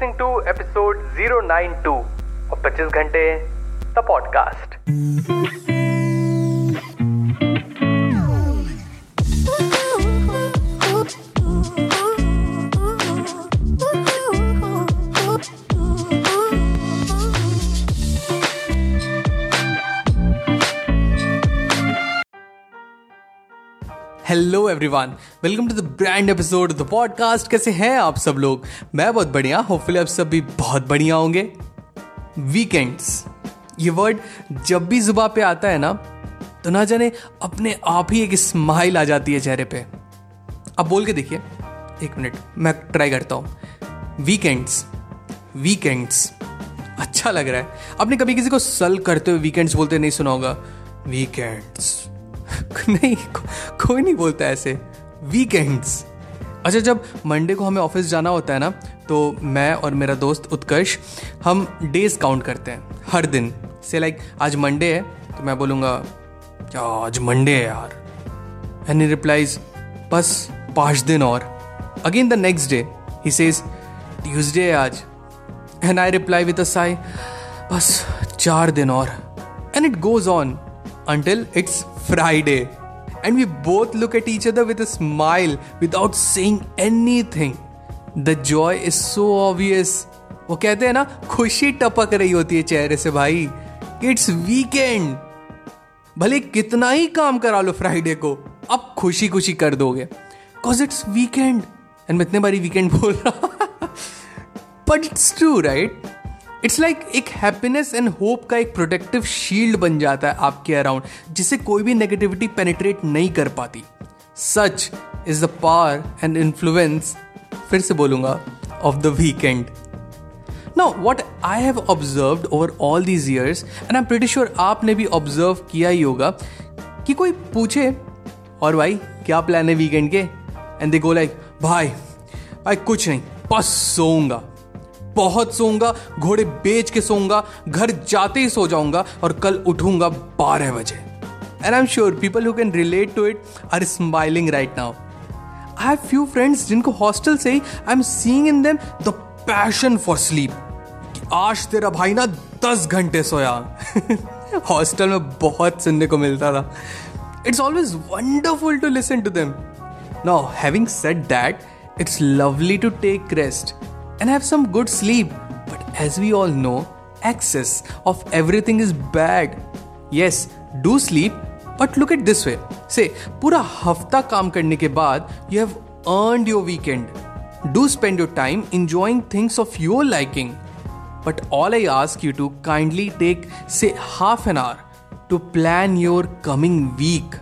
listening to episode 092 of 25 घंटे the podcast Hello everyone welcome to the brand episode the podcast कैसे हैं आप सब लोग? मैं बहुत बढ़िया होपफुली आप सब भी बहुत बढ़िया होंगे. वीकेंड्स ये वर्ड जब भी जुबा पे आता है ना तो ना जाने अपने आप ही एक स्माइल आ जाती है चेहरे पे. अब बोल के देखिए. एक मिनट मैं ट्राई करता हूँ. वीकेंड्स वीकेंड्स अच्छा लग रहा है. आपने कभी किसी को सल करते हुए वीकेंड्स बोलते नहीं सुना होगा? वीकेंड्स नहीं को, कोई नहीं बोलता ऐसे। वीकेंड्स अच्छा जब मंडे को हमें ऑफ़िस जाना होता है ना तो मैं और मेरा दोस्त उत्कर्ष हम डेज़ काउंट करते हैं हर दिन। से लाइक आज मंडे है तो मैं बोलूँगा आज मंडे है यार? एनी रिप्लाइज बस पाँच दिन और। Again the next day he says Tuesday है आज. And I reply with a sigh बस चार दिन और। And it goes on until it's Friday. And we both look at each other with a smile without saying anything. The joy is so obvious. वो कहते हैं ना, खुशी टपक रही होती है चेहरे से भाई इट्स वीकेंड भले कितना ही काम करा लो फ्राइडे को, अब खुशी खुशी कर दोगे बिकॉज़ इट्स वीकेंड एंड मैं इतने बारी वीकेंड बोल रहा but it's true right it's like like एक हैप्पीनेस एंड होप का एक प्रोटेक्टिव शील्ड बन जाता है आपके अराउंड जिसे कोई भी नेगेटिविटी पेनिट्रेट नहीं कर पाती। Such is the power and influence फिर से बोलूँगा of the weekend know what I have observe over all these years and I am pretty sure आपने भी ऑब्ज़र्व किया ही होगा, कि कोई पूछे, और भाई, क्या प्लान है वीकेंड के? एंड दे गो लाइक भाई भाई, कुछ नहीं, बस सोऊँगा। बहुत सोऊँगा, घोड़े बेच के सोऊँगा, घर जाते ही सो जाऊँगा और कल उठूँगा बारह बजे। And I am sure people who can relate to it are smiling right now I have few friends जिनको हॉस्टल से ही I am seeing in them the passion for sleep आज तेरा भाई ना दस घंटे सोया। हॉस्टल में बहुत सुनने को मिलता था। It's always wonderful to listen to them now having said that it's lovely to take rest and have some good sleep. But as we all know, excess of everything is bad. Yes, do sleep, but look at this way. Say, पूरा हफ्ता काम करने के बाद you have earned your weekend. Do spend your time enjoying things of your liking. But all I ask you to kindly take, say, half an hour to plan your coming week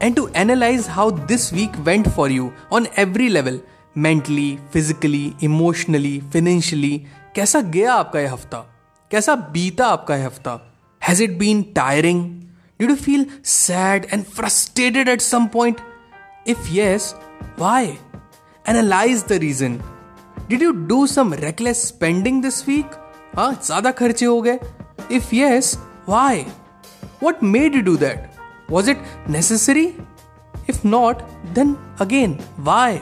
and to analyze how this week went for you on every level mentally physically emotionally financially कैसा गया आपका यह हफ़्ता? कैसा बीता आपका यह हफ़्ता? Has it been tiring did you feel sad and frustrated at some point if yes why analyse the reason did you do some reckless spending this week हाँ ज़्यादा खर्चे हो गए। If yes why what made you do that was it necessary if not then again why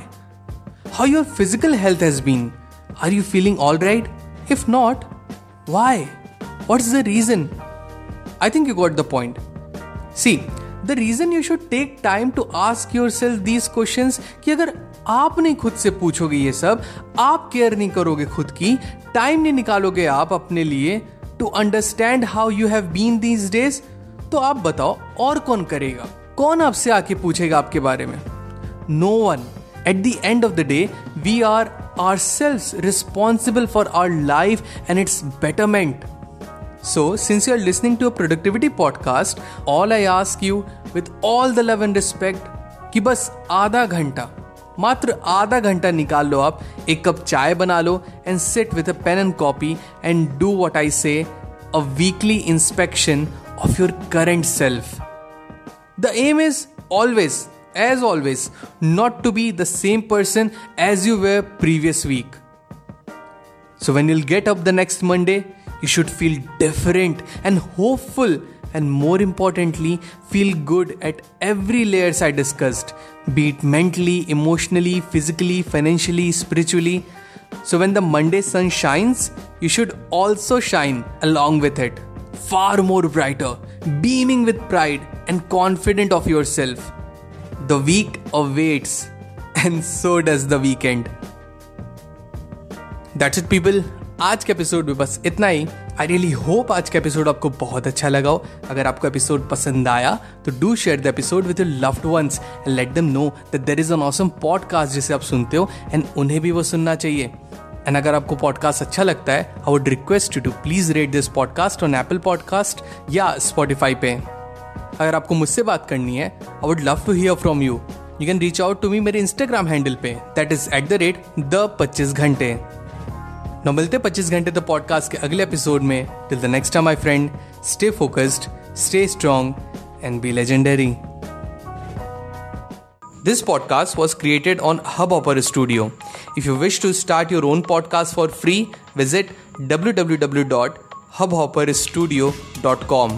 how your physical health has been. Are you feeling alright? If not, why? What's the reason? I think you got the point. See, the reason you should take time to ask yourself these questions कि अगर आप नहीं खुद से पूछोगे ये सब आप केयर नहीं करोगे खुद की टाइम नहीं निकालोगे आप अपने लिए to understand how you have been these days तो आप बताओ और कौन करेगा कौन आपसे आके पूछेगा आपके बारे में no one At the end of the day, we are ourselves responsible for our life and its betterment. So, since you're listening to a productivity podcast, all I ask you with all the love and respect कि बस आधा घंटा मात्र आधा घंटा निकाल लो आप एक कप चाय बना लो and sit with a pen and copy and do what I say a weekly inspection of your current self the aim is always as always, not to be the same person as you were previous week. So when you'll get up the next Monday, you should feel different and hopeful and more importantly, feel good at every layers I discussed, be it mentally, emotionally, physically, financially, spiritually. So when the Monday sun shines, you should also shine along with it. Far more brighter, beaming with pride and confident of yourself. The week awaits, and so does the weekend. That's it, people. आज के episode में बस इतना ही I really hope आज का episode आपको बहुत अच्छा लगा हो अगर आपको एपिसोड पसंद आया तो do share the episode with your loved ones and let them know that there is an awesome podcast जिसे आप सुनते हो एंड उन्हें भी वो सुनना चाहिए एंड अगर आपको पॉडकास्ट अच्छा लगता है I would request you to please rate this podcast on Apple podcast या स्पॉटिफाई पे अगर आपको मुझसे बात करनी है I would love to hear from you you can reach out to me मेरे इंस्टाग्राम हैंडल पे. That is at the rate the पच्चीस घंटे. न मिलते 25 घंटे द पॉडकास्ट के अगले एपिसोड में. Till the next time my friend stay focused stay strong and be legendary This podcast was created on Hubhopper Studio. If you wish to start your own podcast for free, visit www.hubhopperstudio.com.